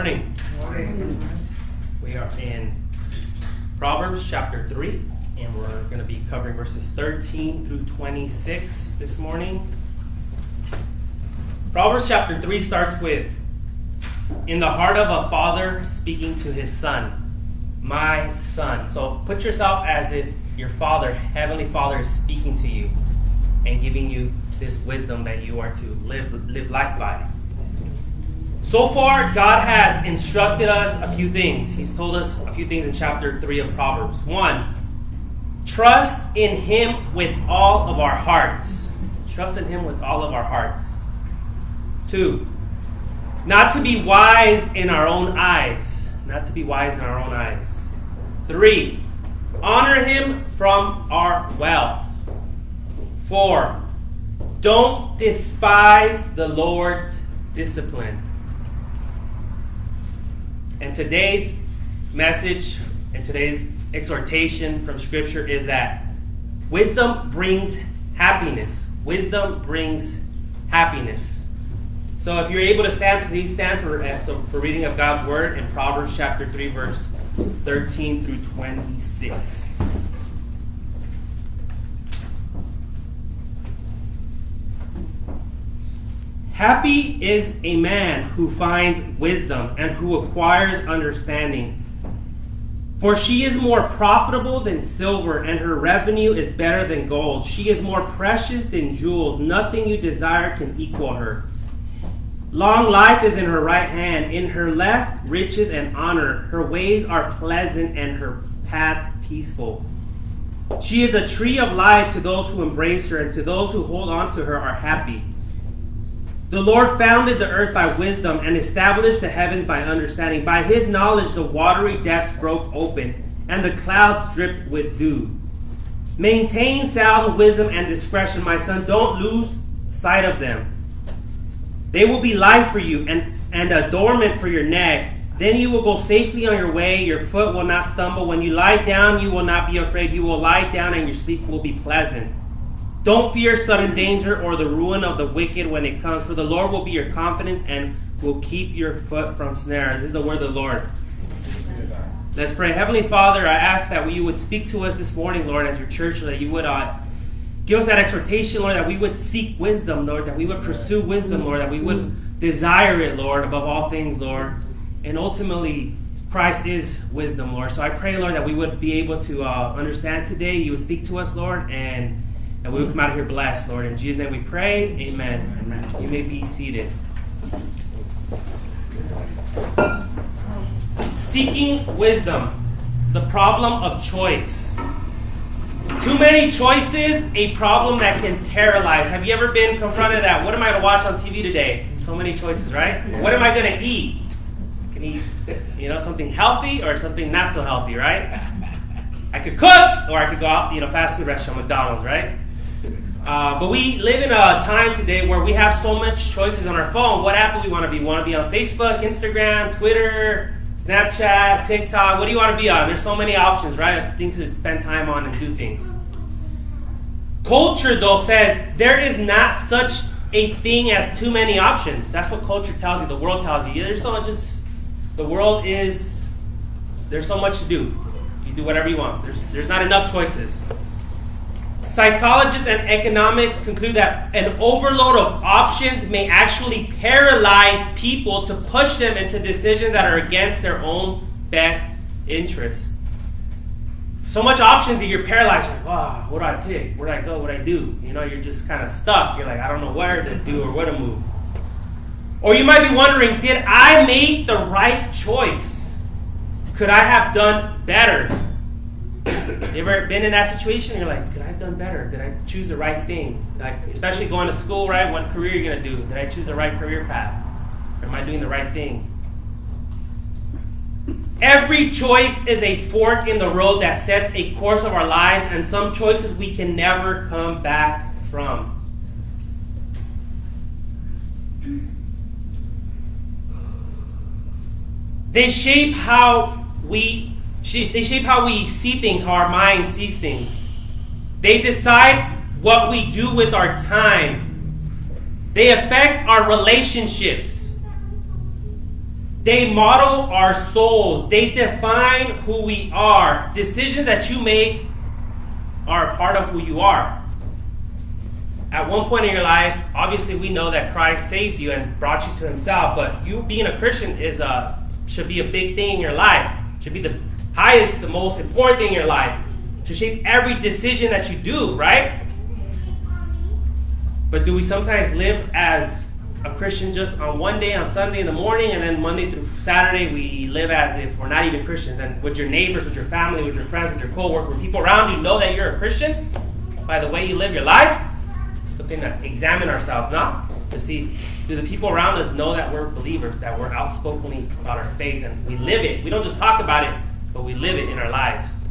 Morning. Morning. We are in Proverbs chapter 3, and we're going to be covering verses 13 through 26 this morning. Proverbs chapter 3 starts with In the heart of a father speaking to his son, my son. So put yourself as if your father, heavenly father, is speaking to you and giving you this wisdom that you are to live, live life by. So far, God has instructed us a few things. He's told us a few things in chapter 3 of Proverbs. One, trust in Him with all of our hearts. Trust in Him with all of our hearts. Two, not to be wise in our own eyes. Not to be wise in our own eyes. Three, honor Him from our wealth. Four, don't despise the Lord's discipline. And today's message and today's exhortation from Scripture is that wisdom brings happiness. Wisdom brings happiness. So if you're able to stand, please stand for, uh, for reading of God's Word in Proverbs chapter 3, verse 13 through 26. Happy is a man who finds wisdom and who acquires understanding. For she is more profitable than silver, and her revenue is better than gold. She is more precious than jewels. Nothing you desire can equal her. Long life is in her right hand, in her left, riches and honor. Her ways are pleasant, and her paths peaceful. She is a tree of life to those who embrace her, and to those who hold on to her are happy. The Lord founded the earth by wisdom and established the heavens by understanding. By his knowledge, the watery depths broke open, and the clouds dripped with dew. Maintain sound wisdom and discretion, my son. Don't lose sight of them. They will be life for you and, and adornment for your neck. Then you will go safely on your way. Your foot will not stumble. When you lie down, you will not be afraid. You will lie down, and your sleep will be pleasant. Don't fear sudden danger or the ruin of the wicked when it comes, for the Lord will be your confidence and will keep your foot from snare. This is the word of the Lord. Let's pray. Heavenly Father, I ask that you would speak to us this morning, Lord, as your church, that you would uh, give us that exhortation, Lord, that we would seek wisdom, Lord, that we would pursue wisdom, Lord, that we would desire it, Lord, above all things, Lord. And ultimately, Christ is wisdom, Lord. So I pray, Lord, that we would be able to uh, understand today. You would speak to us, Lord, and and we will come out of here blessed, Lord. In Jesus' name we pray. Amen. Amen. You may be seated. Seeking wisdom, the problem of choice. Too many choices, a problem that can paralyze. Have you ever been confronted that? What am I going to watch on TV today? So many choices, right? Yeah. What am I going to eat? Can eat, you know, something healthy or something not so healthy, right? I could cook, or I could go out, you know, fast food restaurant, McDonald's, right? Uh, but we live in a time today where we have so much choices on our phone. What app do we want to be? Want to be on Facebook, Instagram, Twitter, Snapchat, TikTok? What do you want to be on? There's so many options, right? Things to spend time on and do things. Culture, though, says there is not such a thing as too many options. That's what culture tells you. The world tells you. There's so. Just the world is. There's so much to do. You do whatever you want. There's there's not enough choices. Psychologists and economics conclude that an overload of options may actually paralyze people to push them into decisions that are against their own best interest. So much options that you're paralyzed. Like, wow, what do I pick? Where do I go? What do I do? You know, you're just kind of stuck. You're like, I don't know where to do or where to move. Or you might be wondering, did I make the right choice? Could I have done better? You ever been in that situation? You're like, could I have done better? Did I choose the right thing? Like, especially going to school, right? What career you're gonna do? Did I choose the right career path? Or am I doing the right thing? Every choice is a fork in the road that sets a course of our lives, and some choices we can never come back from. They shape how we they shape how we see things, how our mind sees things. They decide what we do with our time. They affect our relationships. They model our souls. They define who we are. Decisions that you make are a part of who you are. At one point in your life, obviously we know that Christ saved you and brought you to himself, but you being a Christian is a should be a big thing in your life. Should be the highest, the most important thing in your life. to shape every decision that you do, right? But do we sometimes live as a Christian just on one day, on Sunday in the morning, and then Monday through Saturday, we live as if we're not even Christians. And with your neighbors, with your family, with your friends, with your co-workers, with people around you know that you're a Christian by the way you live your life. Something to examine ourselves, not to see do the people around us know that we're believers, that we're outspokenly about our faith, and we live it. We don't just talk about it, but we live it in our lives.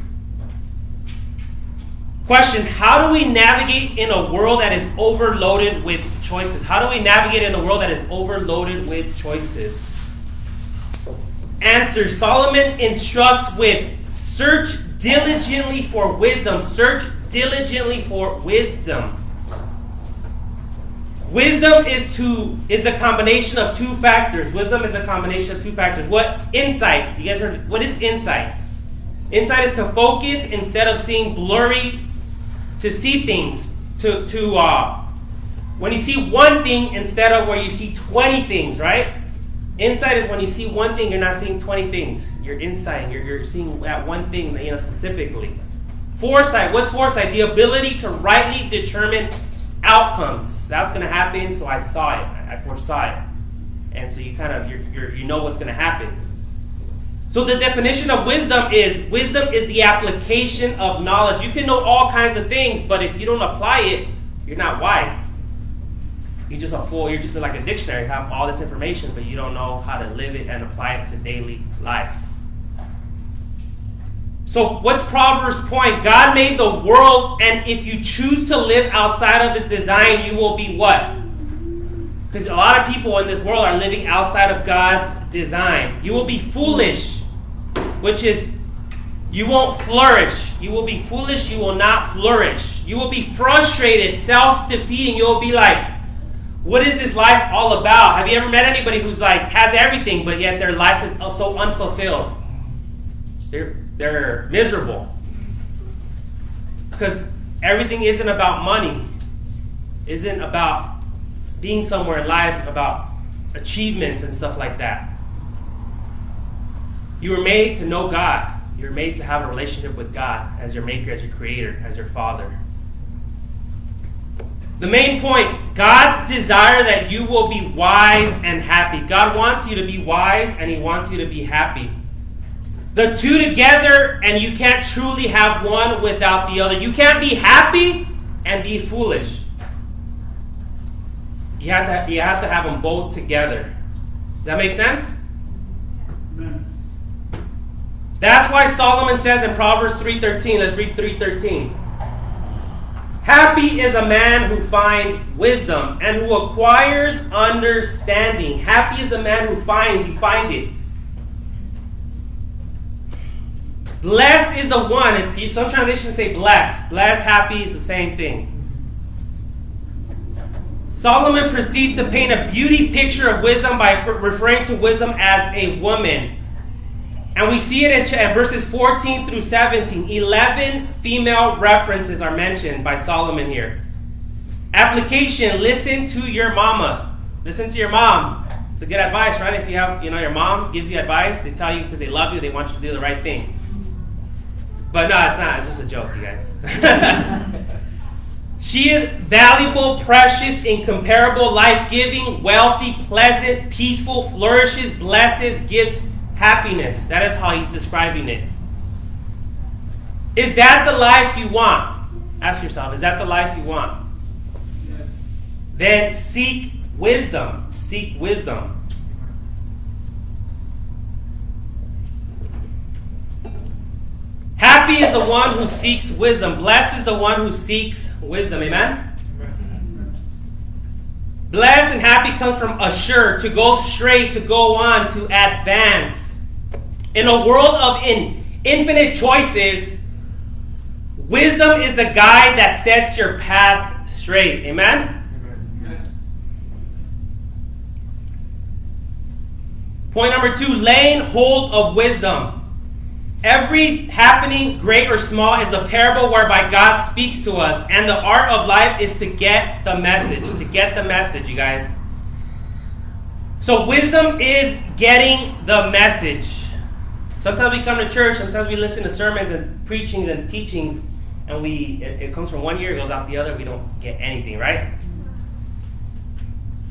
Question How do we navigate in a world that is overloaded with choices? How do we navigate in a world that is overloaded with choices? Answer Solomon instructs with search diligently for wisdom. Search diligently for wisdom. Wisdom is to is the combination of two factors. Wisdom is a combination of two factors. What insight? You guys heard what is insight? Insight is to focus instead of seeing blurry to see things, to, to uh, when you see one thing instead of where you see 20 things, right? Insight is when you see one thing, you're not seeing 20 things. You're insight, you're, you're seeing that one thing, you know, specifically. Foresight, what's foresight? The ability to rightly determine outcomes. That's going to happen, so I saw it. I foresaw it. And so you kind of, you're, you're, you know what's going to happen. So the definition of wisdom is wisdom is the application of knowledge. You can know all kinds of things, but if you don't apply it, you're not wise. You're just a fool. You're just like a dictionary. You have all this information, but you don't know how to live it and apply it to daily life. So, what's Proverbs' point? God made the world, and if you choose to live outside of His design, you will be what? Because a lot of people in this world are living outside of God's design. You will be foolish which is you won't flourish. You will be foolish. You will not flourish. You will be frustrated, self defeating. You will be like, what is this life all about? Have you ever met anybody who's like, has everything, but yet their life is so unfulfilled? They're, they're miserable. Because everything isn't about money, isn't about being somewhere in life, about achievements and stuff like that. You were made to know God. You were made to have a relationship with God as your maker, as your creator, as your father. The main point God's desire that you will be wise and happy. God wants you to be wise and He wants you to be happy. The two together, and you can't truly have one without the other. You can't be happy and be foolish. You have to, you have, to have them both together. Does that make sense? That's why Solomon says in Proverbs 3:13, let's read 3:13. Happy is a man who finds wisdom and who acquires understanding. Happy is the man who finds, he finds it. Blessed is the one. It's, some translations say blessed. Blessed, happy is the same thing. Solomon proceeds to paint a beauty picture of wisdom by referring to wisdom as a woman. And we see it in, verses 14 through 17. 11 female references are mentioned by Solomon here. Application listen to your mama. Listen to your mom. It's a good advice, right? If you have, you know, your mom gives you advice, they tell you because they love you, they want you to do the right thing. But no, it's not. It's just a joke, you guys. she is valuable, precious, incomparable, life giving, wealthy, pleasant, peaceful, flourishes, blesses, gives happiness. That is how he's describing it. Is that the life you want? Ask yourself, is that the life you want? Then seek wisdom. Seek wisdom. Happy is the one who seeks wisdom. Blessed is the one who seeks wisdom. Amen? Blessed and happy comes from assured, to go straight, to go on, to advance. In a world of in infinite choices, wisdom is the guide that sets your path straight. Amen? Point number two laying hold of wisdom. Every happening, great or small, is a parable whereby God speaks to us. And the art of life is to get the message. To get the message, you guys. So, wisdom is getting the message. Sometimes we come to church, sometimes we listen to sermons and preachings and teachings, and we it, it comes from one ear, it goes out the other, we don't get anything, right?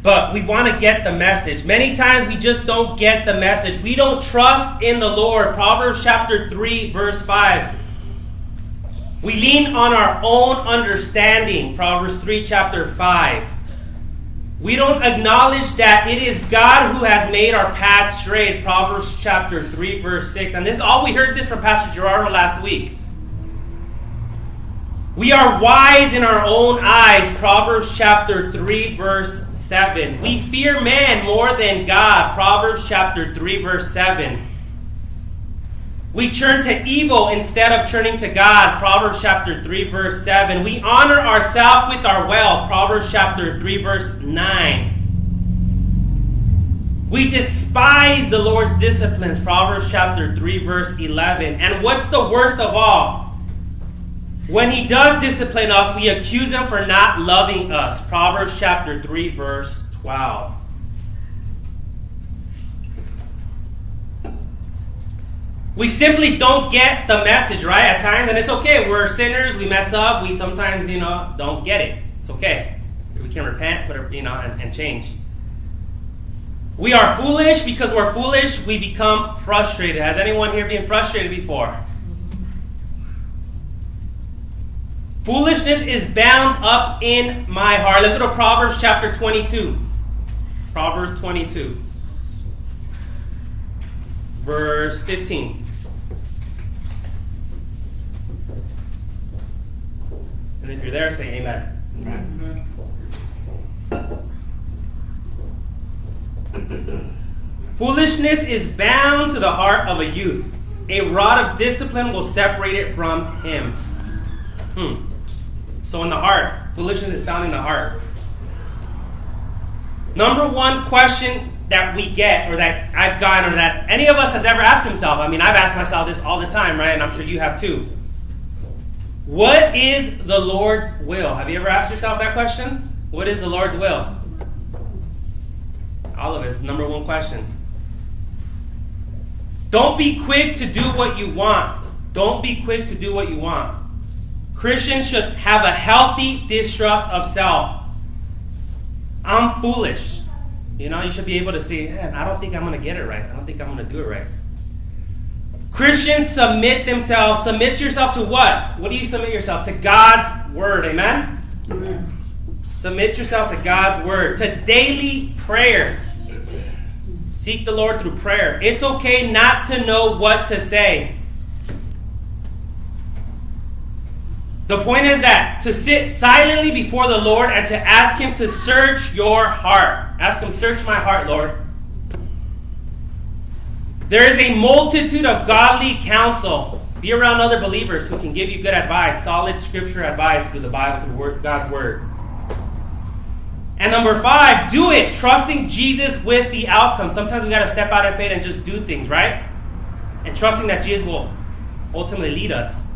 But we want to get the message. Many times we just don't get the message. We don't trust in the Lord. Proverbs chapter 3, verse 5. We lean on our own understanding. Proverbs 3, chapter 5. We don't acknowledge that it is God who has made our path straight. Proverbs chapter 3, verse 6. And this all we heard this from Pastor Gerardo last week. We are wise in our own eyes. Proverbs chapter 3, verse 7. We fear man more than God. Proverbs chapter 3, verse 7. We turn to evil instead of turning to God. Proverbs chapter 3, verse 7. We honor ourselves with our wealth. Proverbs chapter 3, verse 9. We despise the Lord's disciplines. Proverbs chapter 3, verse 11. And what's the worst of all? When he does discipline us, we accuse him for not loving us. Proverbs chapter 3, verse 12. We simply don't get the message, right? At times, and it's okay. We're sinners. We mess up. We sometimes, you know, don't get it. It's okay. We can repent, whatever, you know, and, and change. We are foolish because we're foolish. We become frustrated. Has anyone here been frustrated before? Foolishness is bound up in my heart. Let's go to Proverbs chapter 22. Proverbs 22, verse 15. And if you're there, say amen. amen. Foolishness is bound to the heart of a youth. A rod of discipline will separate it from him. Hmm. So in the heart, foolishness is found in the heart. Number one question that we get, or that I've gotten, or that any of us has ever asked himself. I mean, I've asked myself this all the time, right? And I'm sure you have too. What is the Lord's will? Have you ever asked yourself that question? What is the Lord's will? All of us, number one question. Don't be quick to do what you want. Don't be quick to do what you want. Christians should have a healthy distrust of self. I'm foolish. You know, you should be able to say, man, I don't think I'm going to get it right. I don't think I'm going to do it right. Christians submit themselves. Submit yourself to what? What do you submit yourself? To God's word. Amen? Amen. Submit yourself to God's word. To daily prayer. Seek the Lord through prayer. It's okay not to know what to say. The point is that to sit silently before the Lord and to ask Him to search your heart. Ask Him, search my heart, Lord. There is a multitude of godly counsel. Be around other believers who can give you good advice, solid scripture advice through the Bible, through God's Word. And number five, do it, trusting Jesus with the outcome. Sometimes we got to step out of faith and just do things, right? And trusting that Jesus will ultimately lead us.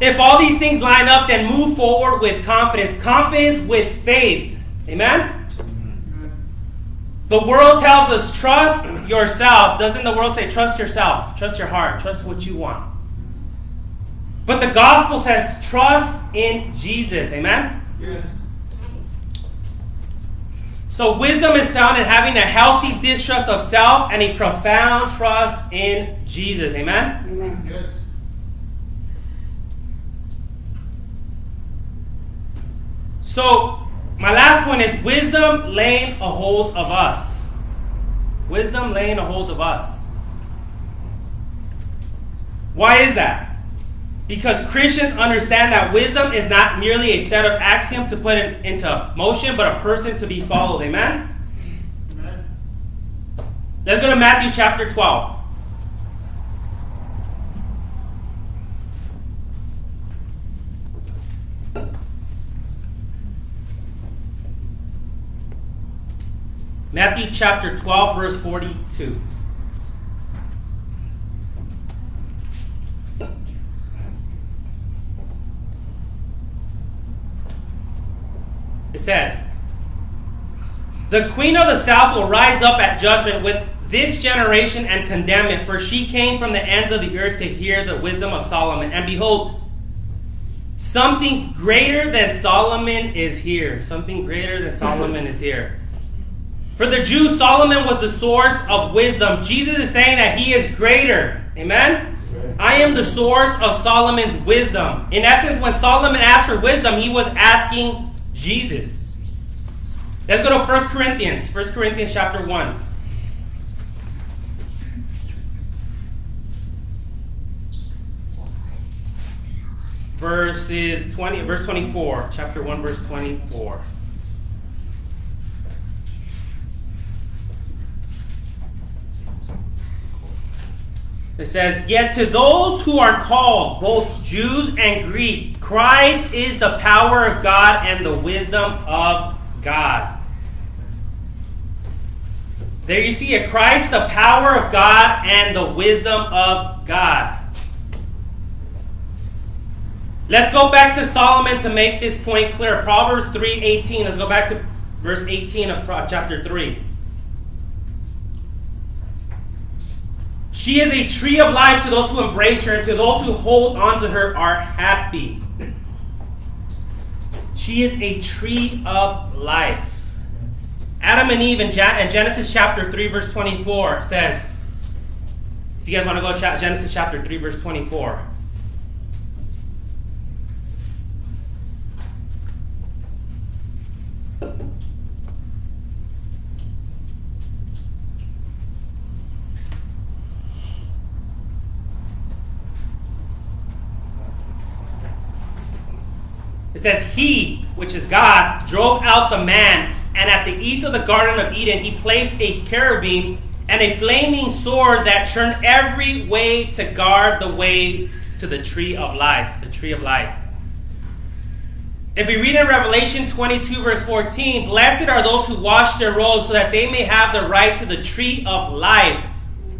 If all these things line up, then move forward with confidence. Confidence with faith. Amen? The world tells us trust yourself. Doesn't the world say trust yourself? Trust your heart. Trust what you want. But the gospel says trust in Jesus. Amen? Yeah. So wisdom is found in having a healthy distrust of self and a profound trust in Jesus. Amen? Amen. Yes. So, my last point is wisdom laying a hold of us. Wisdom laying a hold of us. Why is that? Because Christians understand that wisdom is not merely a set of axioms to put into motion, but a person to be followed. Amen? Amen. Let's go to Matthew chapter 12. Matthew chapter 12, verse 42. It says, The queen of the south will rise up at judgment with this generation and condemn it, for she came from the ends of the earth to hear the wisdom of Solomon. And behold, something greater than Solomon is here. Something greater than Solomon is here. For the Jews, Solomon was the source of wisdom. Jesus is saying that he is greater. Amen? I am the source of Solomon's wisdom. In essence, when Solomon asked for wisdom, he was asking Jesus. Let's go to 1 Corinthians. 1 Corinthians chapter 1. Verses 20, verse 24. Chapter 1, verse 24. It says, Yet to those who are called, both Jews and Greek, Christ is the power of God and the wisdom of God. There you see it Christ, the power of God and the wisdom of God. Let's go back to Solomon to make this point clear. Proverbs 3:18. Let's go back to verse 18 of chapter 3. She is a tree of life to those who embrace her, and to those who hold on to her are happy. She is a tree of life. Adam and Eve in Genesis chapter 3, verse 24 says, if you guys want to go to Genesis chapter 3, verse 24. It says, He, which is God, drove out the man, and at the east of the Garden of Eden, he placed a cherubim and a flaming sword that turned every way to guard the way to the tree of life. The tree of life. If we read in Revelation 22, verse 14, blessed are those who wash their robes so that they may have the right to the tree of life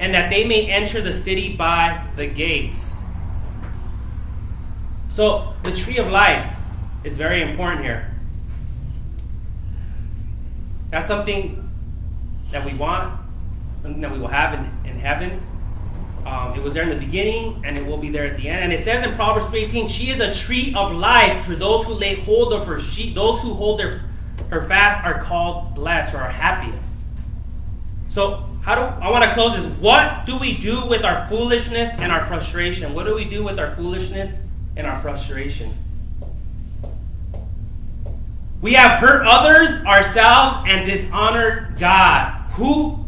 and that they may enter the city by the gates. So, the tree of life is very important here. That's something that we want, something that we will have in, in heaven. Um, it was there in the beginning, and it will be there at the end. And it says in Proverbs 18, "She is a tree of life for those who lay hold of her. She, those who hold their, her fast are called blessed or are happy." So, how do I want to close this? What do we do with our foolishness and our frustration? What do we do with our foolishness and our frustration? We have hurt others, ourselves, and dishonored God. Who?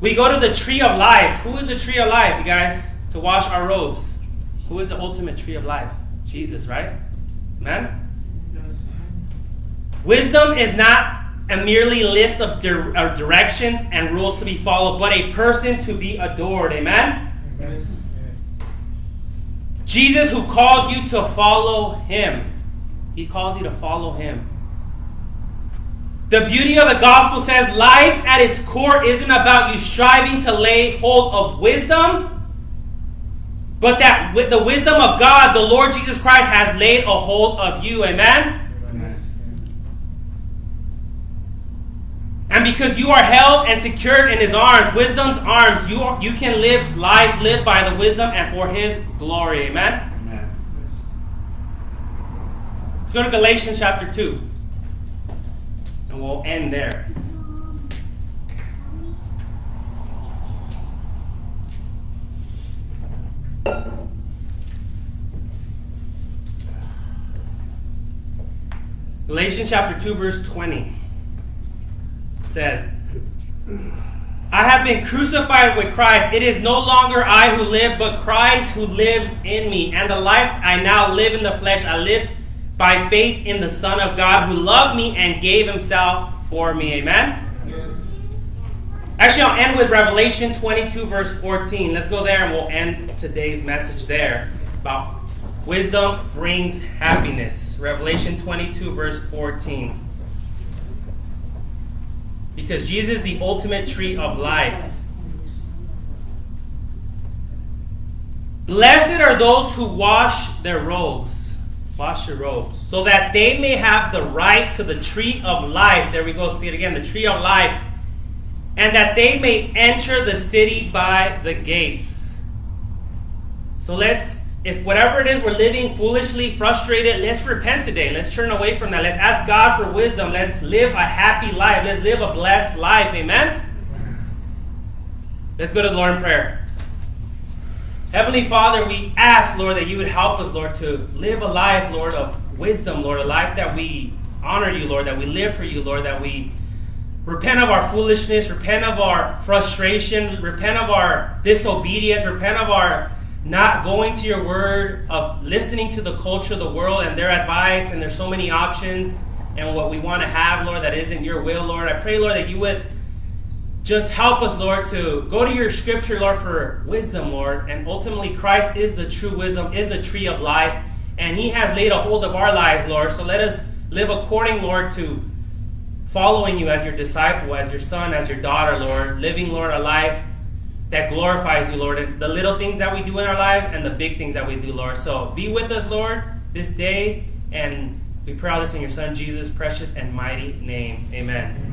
We go to the tree of life. Who is the tree of life, you guys? To wash our robes. Who is the ultimate tree of life? Jesus, right? Amen? Wisdom is not a merely list of di- directions and rules to be followed, but a person to be adored. Amen? Amen? Jesus, who calls you to follow him, he calls you to follow him. The beauty of the gospel says life at its core isn't about you striving to lay hold of wisdom, but that with the wisdom of God, the Lord Jesus Christ has laid a hold of you. Amen? Amen. And because you are held and secured in his arms, wisdom's arms, you, are, you can live life lived by the wisdom and for his glory. Amen? Amen. Let's go to Galatians chapter 2. And we'll end there. Galatians chapter 2, verse 20 says, I have been crucified with Christ. It is no longer I who live, but Christ who lives in me. And the life I now live in the flesh, I live by faith in the Son of God who loved me and gave himself for me. Amen? Yes. Actually, I'll end with Revelation 22, verse 14. Let's go there and we'll end today's message there about wisdom brings happiness. Revelation 22, verse 14. Because Jesus is the ultimate tree of life. Blessed are those who wash their robes. Wash your robes. So that they may have the right to the tree of life. There we go. See it again. The tree of life. And that they may enter the city by the gates. So let's, if whatever it is we're living foolishly, frustrated, let's repent today. Let's turn away from that. Let's ask God for wisdom. Let's live a happy life. Let's live a blessed life. Amen? Let's go to the Lord in prayer. Heavenly Father, we ask, Lord, that you would help us, Lord, to live a life, Lord, of wisdom, Lord, a life that we honor you, Lord, that we live for you, Lord, that we repent of our foolishness, repent of our frustration, repent of our disobedience, repent of our not going to your word, of listening to the culture of the world and their advice, and there's so many options and what we want to have, Lord, that isn't your will, Lord. I pray, Lord, that you would just help us, Lord, to go to your scripture, Lord, for wisdom, Lord. And ultimately, Christ is the true wisdom, is the tree of life. And he has laid a hold of our lives, Lord. So let us live according, Lord, to following you as your disciple, as your son, as your daughter, Lord. Living, Lord, a life that glorifies you, Lord. And the little things that we do in our lives and the big things that we do, Lord. So be with us, Lord, this day. And we pray all this in your son, Jesus' precious and mighty name. Amen.